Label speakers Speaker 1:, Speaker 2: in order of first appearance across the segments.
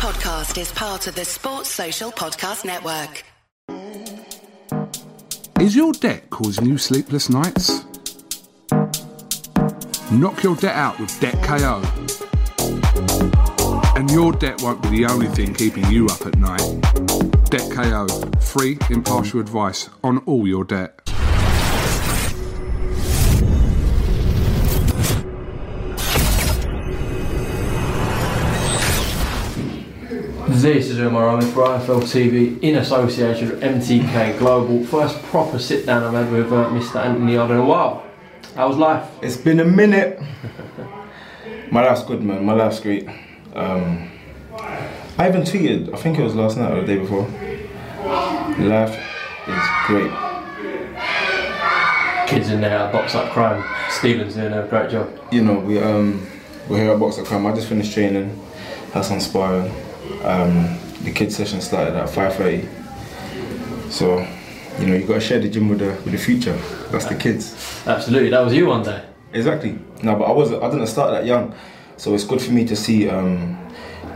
Speaker 1: podcast is part of the Sports Social Podcast Network.
Speaker 2: Is your debt causing you sleepless nights? Knock your debt out with Debt KO. And your debt won't be the only thing keeping you up at night. Debt KO, free, impartial advice on all your debt.
Speaker 3: This is Umar Ahmed for IFL TV in association with MTK Global. First proper sit down I've had with uh, Mr. Anthony Odd in a while. How was life?
Speaker 4: It's been a minute. My life's good, man. My life's great. Um, I even tweeted, I think it was last night or the day before. Life is great.
Speaker 3: Kids in there, box up crime. Steven's doing a great job.
Speaker 4: You know, we um we're here at box up Crime. I just finished training, had some sparring. Um, the kids session started at 5:30. So, you know, you gotta share the gym with the with the future. That's the kids.
Speaker 3: Absolutely, that was you one day.
Speaker 4: Exactly. No, but I wasn't. I didn't start that young, so it's good for me to see um,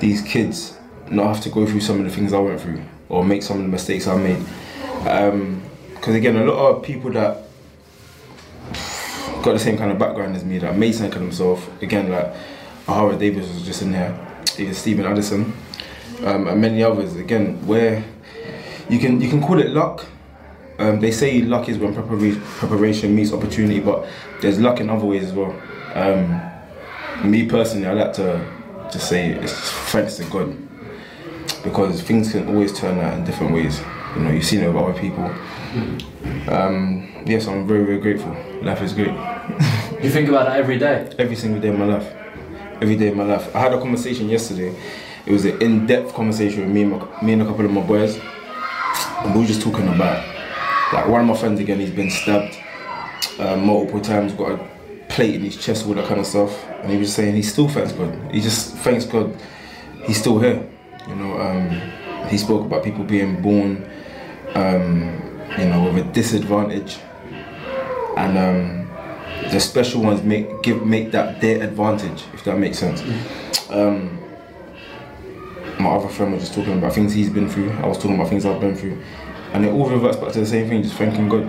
Speaker 4: these kids not have to go through some of the things I went through or make some of the mistakes I made. Because again, a lot of people that got the same kind of background as me that made something of themselves. Again, like Ohara Davies was just in there, even Stephen Addison, um, and many others. Again, where you can you can call it luck. Um, they say luck is when prepara- preparation meets opportunity, but there's luck in other ways as well. Um, me personally, I like to just say it's thanks to God because things can always turn out in different ways. You know, you've seen it with other people. Um, yes, I'm very, very grateful. Life is great.
Speaker 3: You think about it every day.
Speaker 4: Every single day of my life. Every day of my life. I had a conversation yesterday. It was an in-depth conversation with me and, my, me and a couple of my boys. And we were just talking about, like one of my friends again, he's been stabbed uh, multiple times, got a plate in his chest, all that kind of stuff. And he was saying he still thanks God. He just thanks God he's still here. You know, um, he spoke about people being born, um, you know, with a disadvantage, and um, the special ones make give make that their advantage, if that makes sense. My other friend was just talking about things he's been through. I was talking about things I've been through, and it all reverts back to the same thing, just thanking God.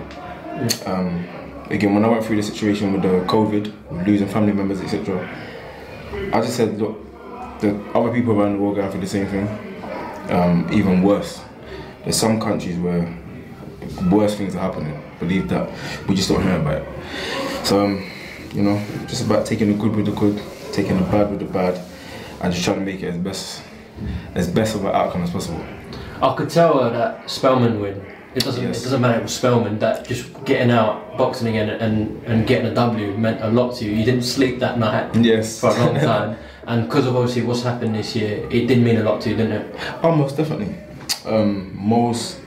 Speaker 4: Um, again, when I went through the situation with the COVID, losing family members, etc., I just said, look, the other people around the world going through the same thing, um, even worse. There's some countries where worse things are happening. Believe that, we just don't hear about it. So, um, you know, just about taking the good with the good, taking the bad with the bad, and just trying to make it as best, as best of an outcome as possible.
Speaker 3: I could tell her that Spelman win. It doesn't.
Speaker 4: Yes.
Speaker 3: It doesn't matter. It was Spelman that just getting out, boxing again, and and getting a W meant a lot to you. You didn't sleep that night
Speaker 4: Yes.
Speaker 3: for a long time, and because of obviously what's happened this year, it did mean a lot to you, didn't it?
Speaker 4: Oh, most definitely. Um, most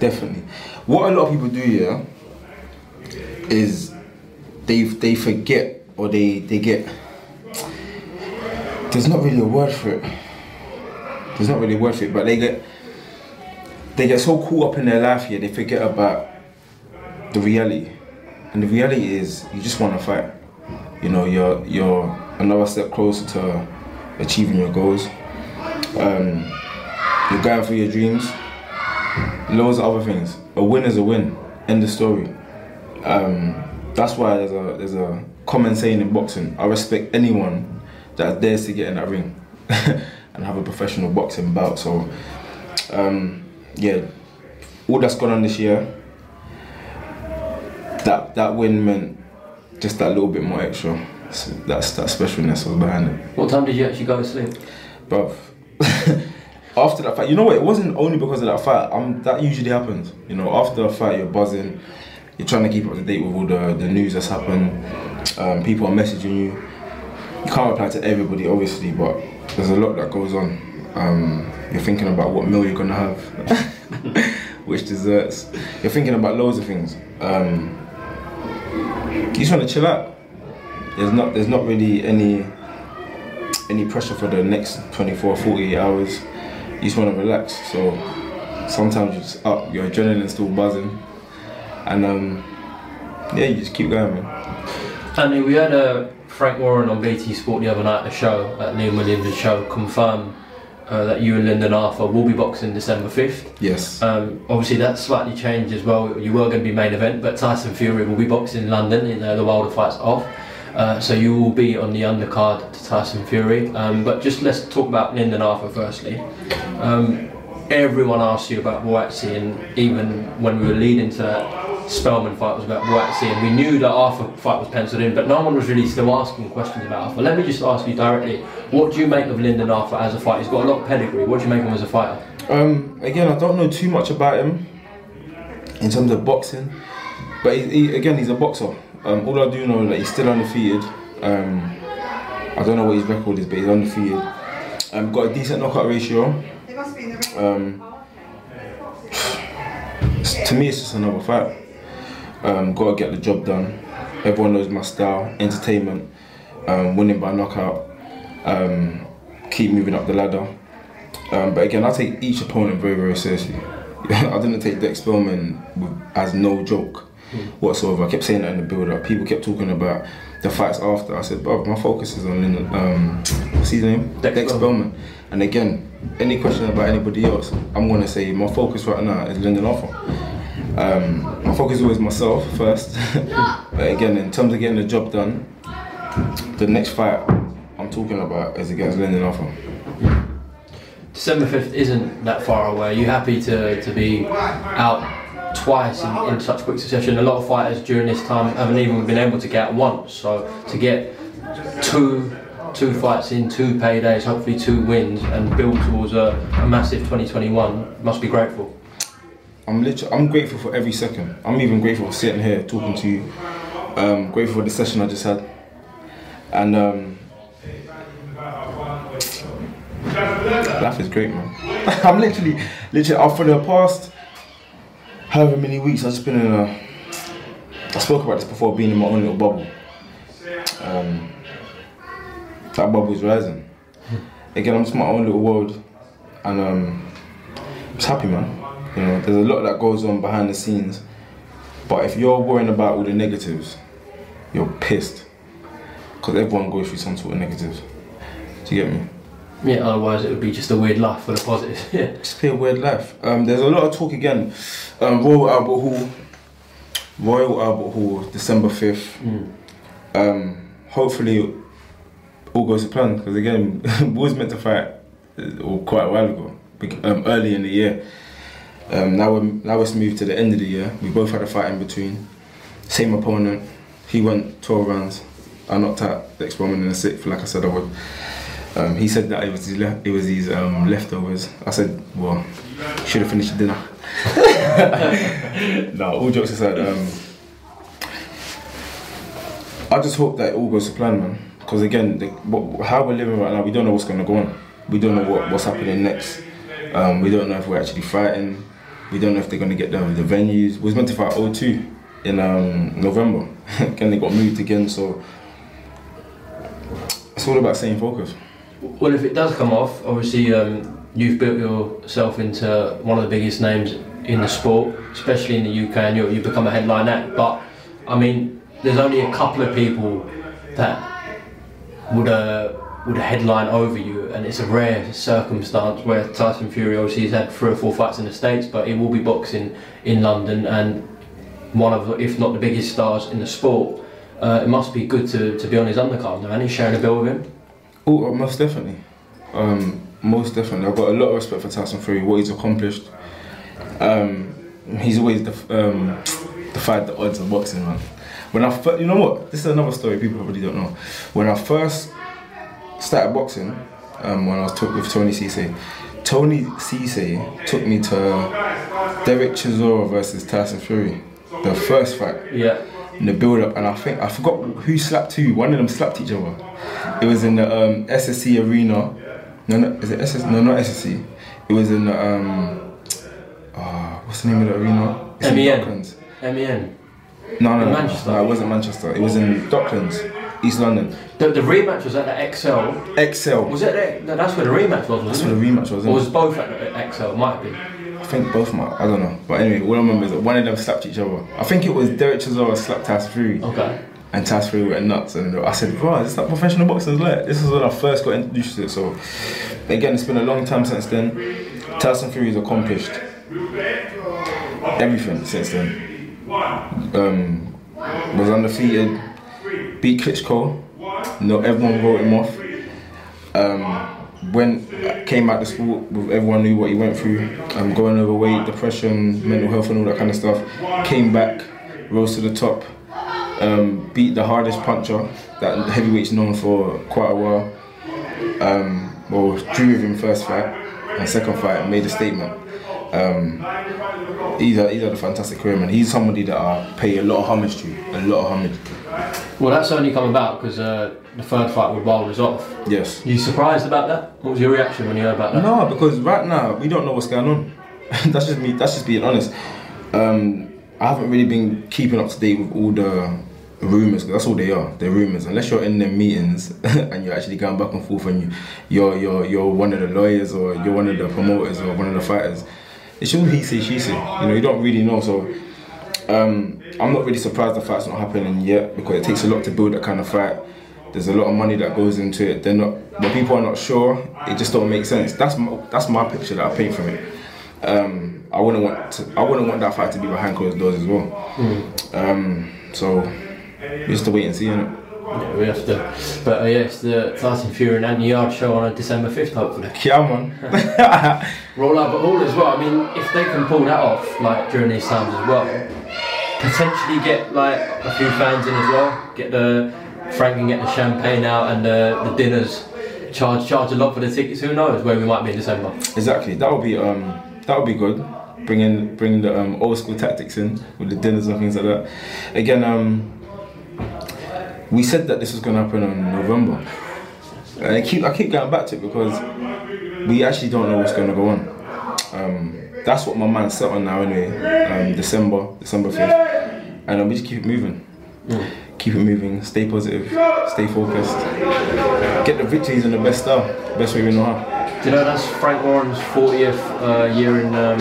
Speaker 4: definitely. What a lot of people do, yeah, is they they forget or they they get. There's not really a word for it. There's not really worth it, but they get they get so caught up in their life here, they forget about the reality. And the reality is, you just want to fight. You know, you're you're another step closer to achieving your goals. Um, you're going for your dreams. Loads of other things. A win is a win. End of story. Um, that's why there's a there's a common saying in boxing. I respect anyone that dares to get in that ring and have a professional boxing bout. So, um, yeah, all that's gone on this year. That that win meant just that little bit more extra. So that's that specialness was behind it.
Speaker 3: What time did you actually go to sleep?
Speaker 4: Bruv. after that fight, you know what? It wasn't only because of that fight. Um, that usually happens. You know, after a fight, you're buzzing. You're trying to keep up to date with all the, the news that's happened. Um, people are messaging you. You can't reply to everybody, obviously, but there's a lot that goes on. Um, you're thinking about what meal you're gonna have, which desserts. You're thinking about loads of things. Um, you just want to chill out. There's not there's not really any any pressure for the next 24, 48 hours. You just want to relax. So sometimes you're just up, your adrenaline's still buzzing, and um, yeah, you just keep going, man.
Speaker 3: Andy, we had uh, Frank Warren on BT Sport the other night, at the show, at Liam Williams' show, confirm uh, that you and Lyndon Arthur will be boxing December 5th.
Speaker 4: Yes.
Speaker 3: Um, obviously, that's slightly changed as well. You were going to be main event, but Tyson Fury will be boxing in London in uh, the Wilder Fights off. Uh, so you will be on the undercard to Tyson Fury. Um, but just let's talk about Lyndon Arthur firstly. Um, everyone asked you about Buatsi, and even when we were leading to that Spelman fight was about Buatsi, and we knew that Arthur fight was penciled in, but no one was really still asking questions about Arthur. Let me just ask you directly: What do you make of Lyndon Arthur as a fighter? He's got a lot of pedigree. What do you make of him as a fighter?
Speaker 4: Um, again, I don't know too much about him in terms of boxing, but he, he, again, he's a boxer. Um, all I do know is that he's still undefeated. Um, I don't know what his record is, but he's undefeated. Um, got a decent knockout ratio. Um, to me, it's just another fight. Um, gotta get the job done. Everyone knows my style, entertainment, um, winning by knockout, um, keep moving up the ladder. Um, but again, I take each opponent very, very seriously. I didn't take Dex Spelman as no joke whatsoever. I kept saying that in the build up. People kept talking about the fights after. I said, bro, my focus is on Lyndon, um, what's his name?
Speaker 3: Dex
Speaker 4: Dex. And again, any question about anybody else, I'm going to say my focus right now is Lyndon Arthur. Um, my focus is always myself first. but again, in terms of getting the job done, the next fight I'm talking about is against Lyndon Arthur.
Speaker 3: December 5th isn't that far away. Are you happy to, to be out twice in, in such quick succession? A lot of fighters during this time haven't even been able to get out once. So to get two two fights in two paydays, hopefully two wins, and build towards a, a massive 2021 must be grateful.
Speaker 4: I'm literally, I'm grateful for every second. I'm even grateful for sitting here talking to you. Um, grateful for the session I just had, and um, life is great, man. I'm literally, literally, for the past however many weeks, I've just been in a. I spoke about this before, being in my own little bubble. Um, that bubble is rising. Again, I'm just in my own little world, and um, I'm just happy, man. You know, there's a lot that goes on behind the scenes, but if you're worrying about all the negatives, you're pissed because everyone goes through some sort of negatives. Do you get me?
Speaker 3: Yeah, otherwise it would be just a weird life for the positives. yeah.
Speaker 4: Just play a weird life. Um, there's a lot of talk again. Um, Royal Albert Hall, Royal Albert Hall, December fifth. Um, hopefully, all goes to plan because again, we was meant to fight uh, or quite a while ago, um, early in the year. Um, now we're now it's moved to the end of the year. We both had a fight in between. Same opponent. He went 12 rounds. I knocked out the experiment in the sixth, like I said I would. Um, he said that it was his le- it was his um, leftovers. I said, well, should have finished dinner. no, all jokes aside, um, I just hope that it all goes to plan, man. Because again, the, what, how we're living right now, we don't know what's going to go on. We don't know what, what's happening next. Um, we don't know if we're actually fighting. We don't know if they're going to get the, the venues. We was meant to fight O2 in um, November. again, they got moved again, so it's all about staying focused.
Speaker 3: Well, if it does come off, obviously um, you've built yourself into one of the biggest names in the sport, especially in the UK, and you you've become a headline act. But I mean, there's only a couple of people that would uh, would headline over you, and it's a rare circumstance where Tyson Fury obviously has had three or four fights in the states, but he will be boxing in London, and one of, if not the biggest stars in the sport. Uh, it must be good to, to be on his undercard now, and he's sharing a bill with him.
Speaker 4: Oh, most definitely. Um, most definitely. I've got a lot of respect for Tyson Fury, what he's accomplished. Um, he's always def- um, defied the odds of boxing, man. When I fir- you know what? This is another story people probably don't know. When I first started boxing, um, when I was talking with Tony Cisse, Tony Cisse took me to Derek Chisora versus Tyson Fury, the first fight
Speaker 3: Yeah.
Speaker 4: in the build up, and I think I forgot who slapped who. One of them slapped each other. It was in the um, SSE arena. No, no, is it SS? No, not SSE. It was in the um, ah, what's the name of the arena? It's in
Speaker 3: MEN. MEN.
Speaker 4: No, no, no, no, it wasn't Manchester. It was in Docklands, East London.
Speaker 3: The, the rematch was at the ExCeL.
Speaker 4: ExCeL.
Speaker 3: Was it? The, no, that's where the rematch was,
Speaker 4: That's where the rematch was.
Speaker 3: Or was both at the ExCeL? Might been.
Speaker 4: I think both might. I don't know. But anyway, all I remember is that one of them slapped each other. I think it was Derek Chisora slapped Fury.
Speaker 3: Okay.
Speaker 4: and Fury went nuts. And I said, bro, this is like professional boxing. Like this is when I first got introduced to it. So again, it's been a long time since then. Tyson Fury has accomplished everything since then. Um, was undefeated, beat Klitschko. No, everyone wrote him off. Um, when came out the sport, everyone knew what he went through. Um, going overweight, depression, mental health, and all that kind of stuff. Came back, rose to the top. Um, beat the hardest puncher that heavyweight's known for quite a while. Um, well, drew with him first fight and second fight, made a statement. Um, he's, a, he's had a fantastic career, man. He's somebody that I pay a lot of homage to, a lot of homage.
Speaker 3: Well, that's only come about because uh, the third fight with Wild was off.
Speaker 4: Yes.
Speaker 3: You surprised about that? What was your reaction when you heard about that?
Speaker 4: No, because right now we don't know what's going on. that's just me. That's just being honest. Um, I haven't really been keeping up to date with all the rumors. 'cause that's all they are. They're rumors. Unless you're in them meetings and you're actually going back and forth, and you, you're you're you're one of the lawyers or you're one of the promoters or one of the fighters. It's all he say, she say. You know, you don't really know. So um, I'm not really surprised the fight's not happening yet because it takes a lot to build that kind of fight. There's a lot of money that goes into it. They're not. When people are not sure, it just don't make sense. That's my, that's my picture that I paint from it. Um, I wouldn't want to, I wouldn't want that fight to be behind closed doors as well. Um, so we just to wait and see, innit?
Speaker 3: Yeah, we have to. But uh, it's the Tyson Fury and Anthony Yarde show on December 5th, hopefully.
Speaker 4: Yeah, man.
Speaker 3: Royal Albert Hall as well. I mean, if they can pull that off, like during these times as well, potentially get like a few fans in as well. Get the Frank can get the champagne out and the, the dinners. Charge charge a lot for the tickets. Who knows where we might be in December?
Speaker 4: Exactly. That would be um that would be good. Bringing bringing the um, old school tactics in with the dinners and things like that. Again, um, we said that this was going to happen in November, and I keep I keep going back to it because we actually don't know what's going to go on. Um, that's what my mind's set on now anyway. Um, December December fifth, and um, we just keep it moving. Keep it moving. Stay positive. Stay focused. Get the victories in the best style, best way we know how.
Speaker 3: Do you know that's Frank Warren's 40th uh, year in um,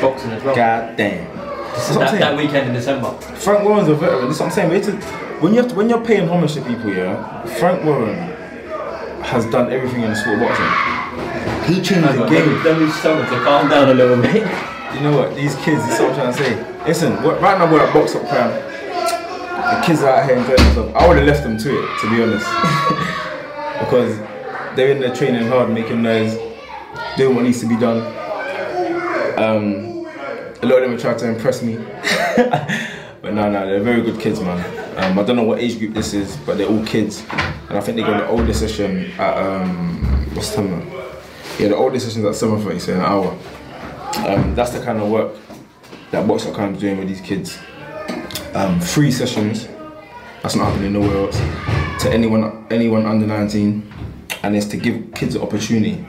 Speaker 3: boxing as well?
Speaker 4: God damn. That's
Speaker 3: that, that weekend in December.
Speaker 4: Frank Warren's a veteran. This is what I'm saying. Have to, when you to, when you're paying homage to people, yeah, Frank Warren has done everything in the sport of boxing. He changed the game.
Speaker 3: Then we just tell to calm down a little bit.
Speaker 4: You know what? These kids, this is what I'm trying to say. Listen, right now we're at Box Up Crime. The kids are out here enjoying themselves. I would have left them to it, to be honest. because they're in there training hard, making noise, doing what needs to be done. Um, a lot of them are trying to impress me. but no, no, they're very good kids, man. Um, I don't know what age group this is, but they're all kids. And I think they got the oldest session at, um, what's the time? Yeah, the oldest session's at 7.30, so an hour. Um, that's the kind of work that Box.com is doing with these kids. Um, free sessions, that's not happening nowhere else. To anyone anyone under 19, and it's to give kids an opportunity.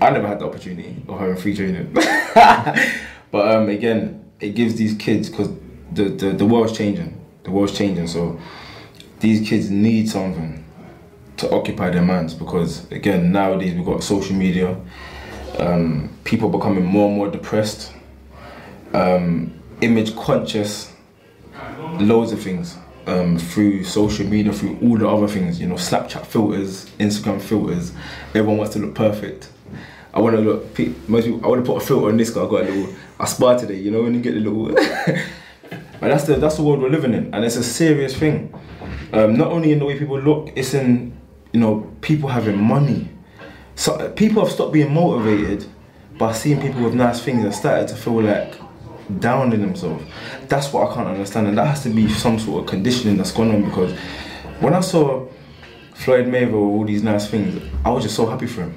Speaker 4: I never had the opportunity of having free training. but um, again, it gives these kids, because the, the, the world's changing. The world's changing, so these kids need something to occupy their minds because again nowadays we've got social media um, people becoming more and more depressed um, image conscious loads of things um, through social media through all the other things you know snapchat filters instagram filters everyone wants to look perfect I want to look. Most people, I want to put a filter on this guy. I got a little. I spy today, you know, when you get the little. but that's the that's the world we're living in, and it's a serious thing. Um, not only in the way people look, it's in you know people having money. So people have stopped being motivated by seeing people with nice things and started to feel like down in themselves. That's what I can't understand, and that has to be some sort of conditioning that's going on because when I saw Floyd Mayweather with all these nice things, I was just so happy for him.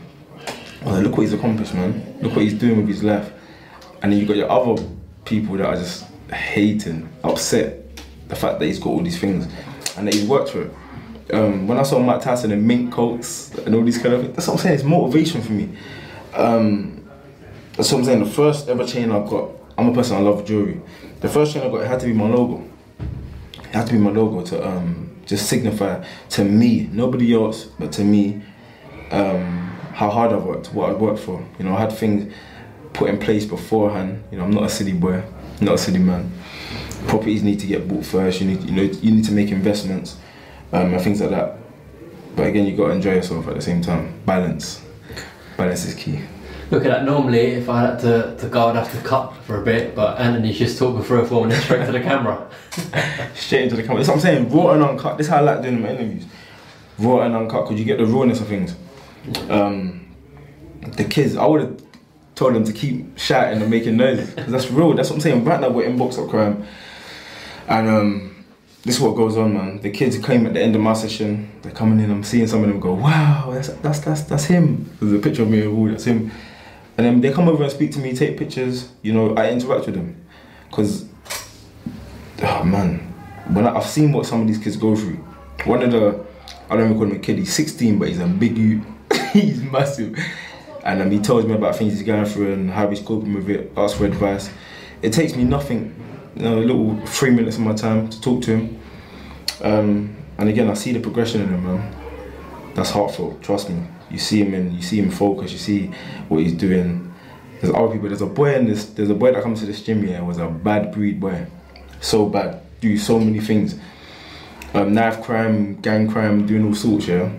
Speaker 4: Like, look what he's accomplished, man. Look what he's doing with his life. And then you got your other people that are just hating, upset the fact that he's got all these things and that he's worked for it. Um, when I saw Mike Tyson in mink coats and all these kind of things, that's what I'm saying. It's motivation for me. Um, that's what I'm saying. The first ever chain I got, I'm a person I love jewelry. The first chain I got, it had to be my logo. It had to be my logo to um, just signify to me, nobody else, but to me, um, how hard I've worked, what I've worked for. You know, I had things put in place beforehand. You know, I'm not a city boy, not a city man. properties need to get bought first. You need you know you need to make investments um, and things like that. But again, you got to enjoy yourself at the same time. Balance, balance is key.
Speaker 3: Look at that. Normally, if I had to, to go, I'd have to cut for a bit, but Anthony's just talking for a four minutes straight to the camera.
Speaker 4: Straight into the camera. That's what I'm saying. Raw and uncut. This is how I like doing my interviews. Raw and uncut because you get the rawness of things. Um, the kids, I would have told them to keep shouting and making noise because that's real. That's what I'm saying. Right now we're in box up crime, and um, this is what goes on, man. The kids came at the end of my session. They're coming in. I'm seeing some of them go, "Wow, that's that's that's, that's him." There's a picture of me. Oh, that's him. And then they come over and speak to me, take pictures. You know, I interact with them because, oh man, when I, I've seen what some of these kids go through. One of the, I don't even call him a kid. He's 16, but he's a big youth. he's massive, and um, he tells me about things he's going through and how he's coping with it. Ask for advice. It takes me nothing, you know, a little three minutes of my time to talk to him. Um, and again, I see the progression in him, man. That's heartfelt. Trust me. You see him and you see him focus. You see what he's doing. There's other people. There's a boy in this. There's a boy that comes to this gym here. Was a bad breed boy, so bad. Do so many things. Um, knife crime, gang crime, doing all sorts. Yeah.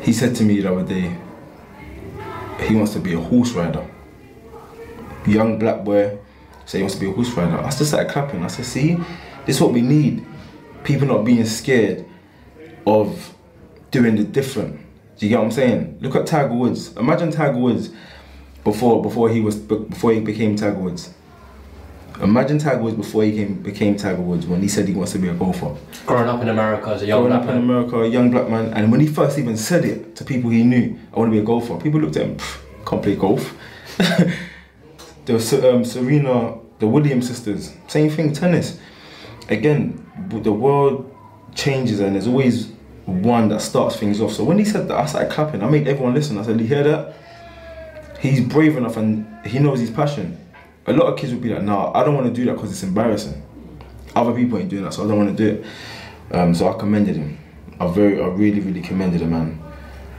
Speaker 4: He said to me the other day. He wants to be a horse rider. Young black boy. Say he wants to be a horse rider. I just started clapping. I said, see, this is what we need. People not being scared of doing the different. Do you get what I'm saying? Look at Tiger Woods. Imagine Tiger Woods before before he was before he became Tiger Woods. Imagine Tiger Woods before he came, became Tiger Woods when he said he wants to be a golfer.
Speaker 3: Growing up in America as a young
Speaker 4: Growing
Speaker 3: black
Speaker 4: up in
Speaker 3: man.
Speaker 4: America, a young black man, and when he first even said it to people he knew, I want to be a golfer. People looked at him, "Pff, can't play golf. there was um, Serena, the Williams sisters, same thing, tennis. Again, the world changes and there's always one that starts things off. So when he said that, I started clapping. I made everyone listen. I said, "You hear that? He's brave enough and he knows his passion." A lot of kids would be like, "Nah, I don't want to do that because it's embarrassing. Other people ain't doing that, so I don't want to do it." Um, so I commended him. I very, I really, really commended him, man.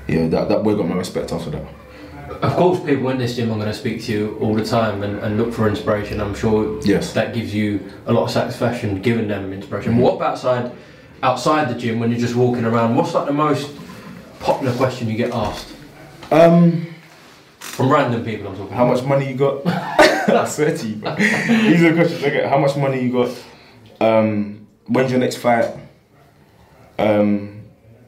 Speaker 4: Yeah, that that boy got my respect after that.
Speaker 3: Of course, people in this gym are going to speak to you all the time and, and look for inspiration. I'm sure
Speaker 4: Yes.
Speaker 3: that gives you a lot of satisfaction giving them inspiration. What about outside, outside the gym when you're just walking around? What's like the most popular question you get asked
Speaker 4: Um,
Speaker 3: from random people? I'm talking.
Speaker 4: how much money you got? I swear to you, bro. these are the questions I get. How much money you got? Um, when's your next fight? Um,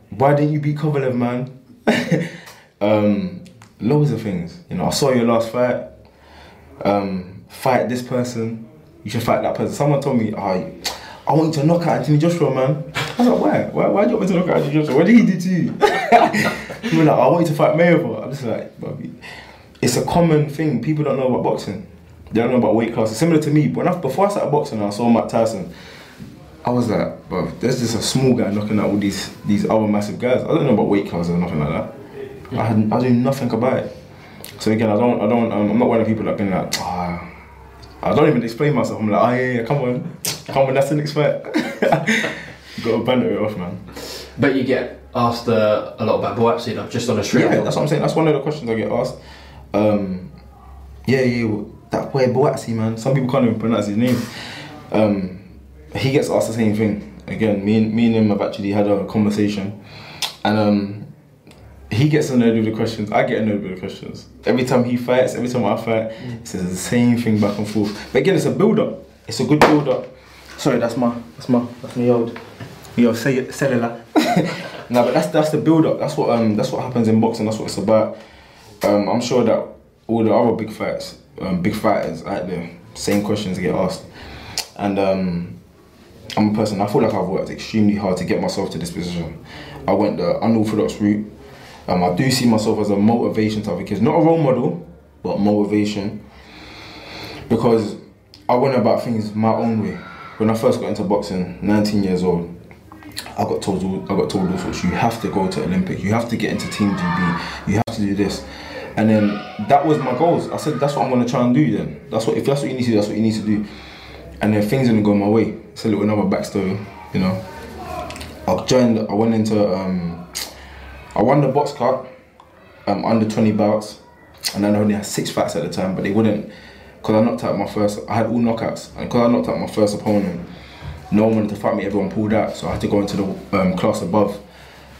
Speaker 4: why didn't you beat Kovalev, man? um, loads of things. You know, I saw your last fight. Um, fight this person. You should fight that person. Someone told me, oh, I want you to knock out Anthony Joshua, man. I was like, why? Why, why do you want me to knock out Anthony Joshua? What did he do to you? People were like, I want you to fight Mayweather. I'm just like. It's a common thing. People don't know about boxing. They don't know about weight classes. Similar to me. When I, before I started boxing, I saw Mike Tyson. I was like, bro, there's just a small guy knocking out all these these other massive guys. I don't know about weight classes or nothing like that. I had, I knew nothing about it. So again, I don't, I don't, um, I'm not one of the people that been like, ah, I don't even explain myself. I'm like, oh yeah, yeah, come on, come on, that's the next fight. you got to banter it off, man.
Speaker 3: But you get asked uh, a lot about Buatsi, though, just on a straight.
Speaker 4: Yeah, that's what I'm saying. That's one of the questions I get asked. Um, yeah, yeah, that boy Buatsi, man. Some people can't even pronounce his name. Um, he gets asked the same thing. Again, me and me and him have actually had a conversation, and um, he gets annoyed with the questions. I get annoyed with the questions. Every time he fights, every time I fight, he says the same thing back and forth. But again, it's a build up. It's a good build up. Sorry, that's my that's my that's my old your cell- cellular. no, but that's that's the build up. That's what um that's what happens in boxing. That's what it's about. Um, I'm sure that all the other big fights, um, big fighters out there, same questions get asked, and um, I'm a person. I feel like I've worked extremely hard to get myself to this position. I went the unorthodox route. Um, I do see myself as a motivation type of kid, not a role model, but motivation. Because I went about things my own way. When I first got into boxing, 19 years old, I got told I got told all sorts. You have to go to Olympic. You have to get into Team GB. You have to do this. And then that was my goals. I said that's what I'm gonna try and do. Then that's what if that's what you need to do. That's what you need to do. And then things didn't go my way. It's a little another backstory, you know. I joined. I went into. Um, I won the Box Cup, um, under 20 bouts, and then I only had six fights at the time, but they wouldn't because I knocked out my first. I had all knockouts, and because I knocked out my first opponent, no one wanted to fight me. Everyone pulled out, so I had to go into the um, class above.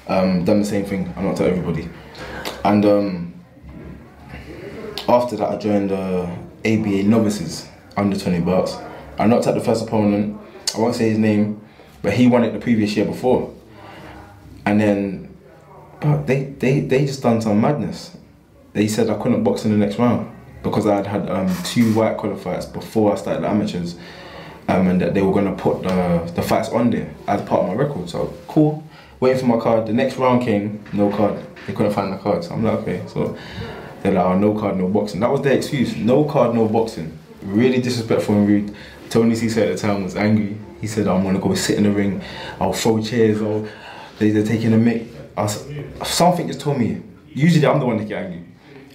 Speaker 4: Um, done the same thing. I knocked out everybody, and um, after that, I joined the ABA novices under 20 belts. I knocked out the first opponent. I won't say his name, but he won it the previous year before. And then, but they they they just done some madness. They said I couldn't box in the next round because I had had um, two white qualifiers before I started the amateurs, um, and that they were gonna put the the fights on there as part of my record. So cool. Waiting for my card. The next round came, no card. They couldn't find the card. So I'm like, okay. So they're like, oh, no card, no boxing. That was their excuse. No card, no boxing. Really disrespectful and rude. Tony C said at the time was angry. He said, I'm gonna go sit in the ring. I'll throw chairs. Or they, they're taking a mic. I something just told me. Usually I'm the one that get angry.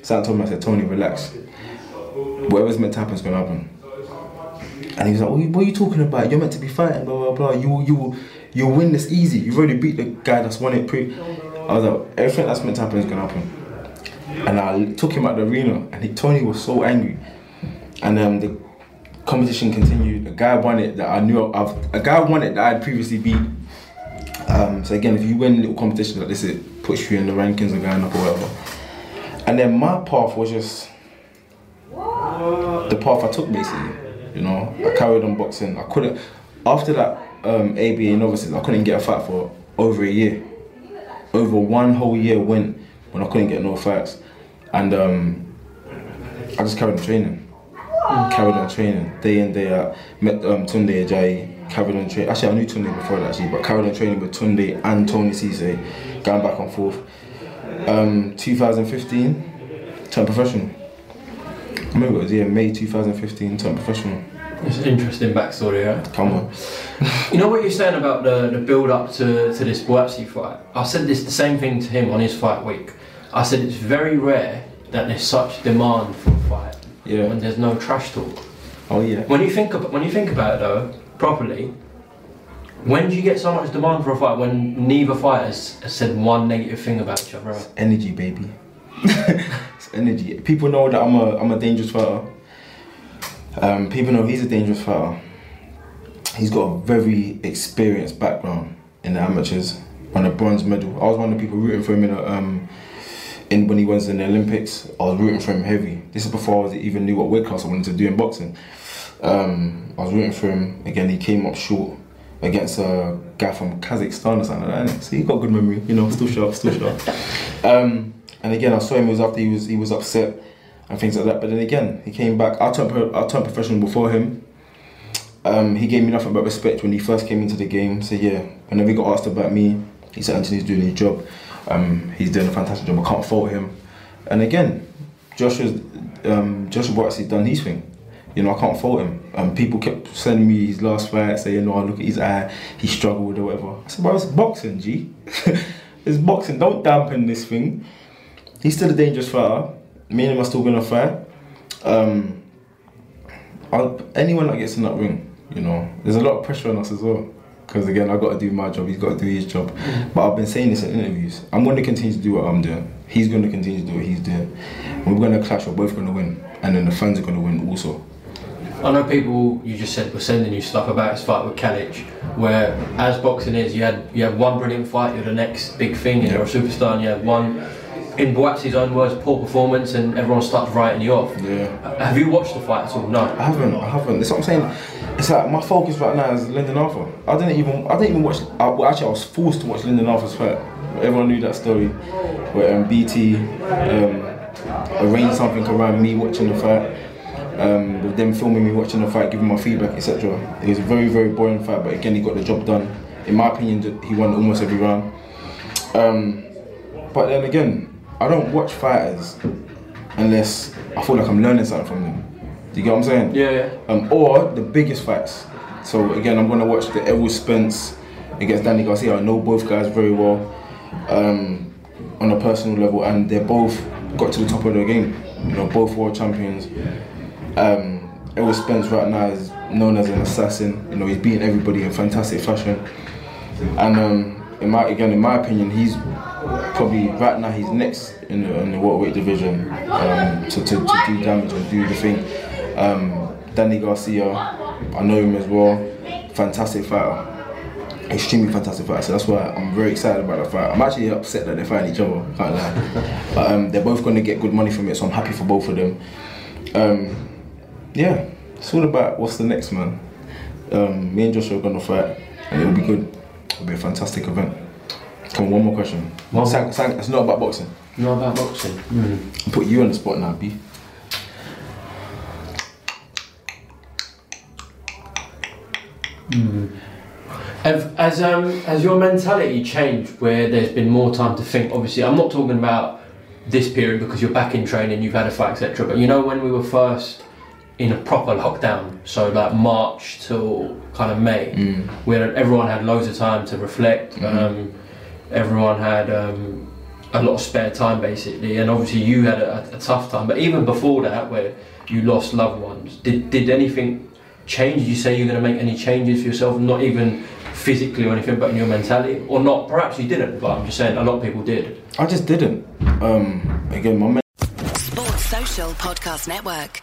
Speaker 4: Something told me, I said, Tony, relax. Whatever's meant to happen is gonna happen. And he was like, what are, you, what are you talking about? You're meant to be fighting, blah, blah, blah. You, you, you win this easy. You've already beat the guy that's won it pre. I was like, everything that's meant to happen is gonna happen. And I took him out the arena, and he, Tony was so angry. And um, the competition continued. A guy won it that I knew. A guy won it that I had previously beat. Um, so again, if you win little competitions like this, it puts you in the rankings of going up or whatever. And then my path was just the path I took basically. You know, I carried on boxing. I couldn't after that um, ABA novices. I couldn't get a fight for over a year. Over one whole year went when I couldn't get no fights, and um, I just carried on training. Carried on training day in day out. Met um, Tunde Ajayi. Carried on training. Actually, I knew Tunde before that actually, but carried on training with Tunde and Tony Cisse, going back and forth. Um, 2015, turned professional. I remember it was yeah May 2015, turned professional.
Speaker 3: It's an interesting backstory, yeah.
Speaker 4: Come on.
Speaker 3: You know what you're saying about the, the build up to, to this Buatsi fight? I said this the same thing to him on his fight week. I said it's very rare that there's such demand for a fight
Speaker 4: Yeah.
Speaker 3: when there's no trash talk.
Speaker 4: Oh yeah.
Speaker 3: When you think ab- when you think about it though, properly, when do you get so much demand for a fight when neither fighters has said one negative thing about each other?
Speaker 4: energy, baby. it's energy. People know that I'm a I'm a dangerous fighter. Um, people know he's a dangerous fighter. He's got a very experienced background in the amateurs. Won a bronze medal. I was one of the people rooting for him in a, um, in when he was in the Olympics. I was rooting for him heavy. This is before I even knew what weight class I wanted to do in boxing. Um, I was rooting for him. Again, he came up short against a guy from Kazakhstan or something like that. So he got good memory, you know, still sharp, still sharp. Um, and again, I saw him. It was after he was he was upset and things like that. But then again, he came back. I turned I turned professional before him. Um, he gave me nothing but respect when he first came into the game. So yeah, whenever he got asked about me, he said Anthony's doing his job. Um, he's doing a fantastic job. I can't fault him. And again, Joshua's um, Joshua Buatsi done his thing. You know, I can't fault him. Um, people kept sending me his last fight, saying, "No, I look at his eye. He struggled or whatever." I said, "Bro, it's boxing, G. it's boxing. Don't dampen this thing." He's still a dangerous fighter. Me and him are still gonna fight. Um, anyone that gets in that ring, you know, there's a lot of pressure on us as well. Because again, I've got to do my job. He's got to do his job. But I've been saying this in interviews. I'm going to continue to do what I'm doing. He's going to continue to do what he's doing. We're going to clash. We're both going to win, and then the fans are going to win also.
Speaker 3: I know people you just said were sending you stuff about his fight with Calic, where as boxing is, you had you had one brilliant fight, you're the next big thing, you're a superstar, and you had one, in Buatsi's own words, poor performance, and everyone starts writing you off.
Speaker 4: Yeah.
Speaker 3: Have you watched the fight at all? No.
Speaker 4: I haven't. I haven't. That's what I'm saying. It's like my focus right now is Lyndon Arthur. I didn't even. I didn't even watch. I, well, actually, I was forced to watch Lyndon Arthur's fight. Everyone knew that story, where um, BT um, arranged something around me watching the fight. Um, with them filming me watching the fight, giving my feedback, etc. It was a very, very boring fight, but again, he got the job done. In my opinion, he won almost every round. Um, but then again, I don't watch fighters unless I feel like I'm learning something from them. Do you get what I'm saying?
Speaker 3: Yeah, yeah.
Speaker 4: Um, or the biggest fights. So again, I'm gonna watch the Errol Spence against Danny Garcia. I know both guys very well um, on a personal level, and they both got to the top of their game. You know, both world champions. Um, Errol Spence right now is known as an assassin. You know, he's beating everybody in fantastic fashion. And um, in my again, in my opinion, he's probably right now he's next in the, in the welterweight division um, to, to, to do damage and do the thing. Um, Danny Garcia, I know him as well. Fantastic fighter. Extremely fantastic fighter. So that's why I'm very excited about the fight. I'm actually upset that they're fighting each other. Can't lie. but um, they're both going to get good money from it, so I'm happy for both of them. Um, yeah, it's all about what's the next man. Um, me and Joshua are going to fight, and it'll be good. It'll be a fantastic event. Come on, one more question.
Speaker 3: One
Speaker 4: it's not about boxing.
Speaker 3: Not about boxing.
Speaker 4: I'll put you on the spot now, B.
Speaker 3: Have, has um has your mentality changed where there's been more time to think? Obviously, I'm not talking about this period because you're back in training, you've had a fight, etc. But you know when we were first in a proper lockdown, so like March till kind of May, where everyone had loads of time to reflect. Um, everyone had um, a lot of spare time basically, and obviously you had a, a tough time. But even before that, where you lost loved ones, did did anything change? Did you say you're going to make any changes for yourself? Not even physically or anything, but in your mentality, or not? Perhaps you didn't, but I'm just saying a lot of people did.
Speaker 4: I just didn't. Um, again, my
Speaker 1: Sports Social Podcast Network.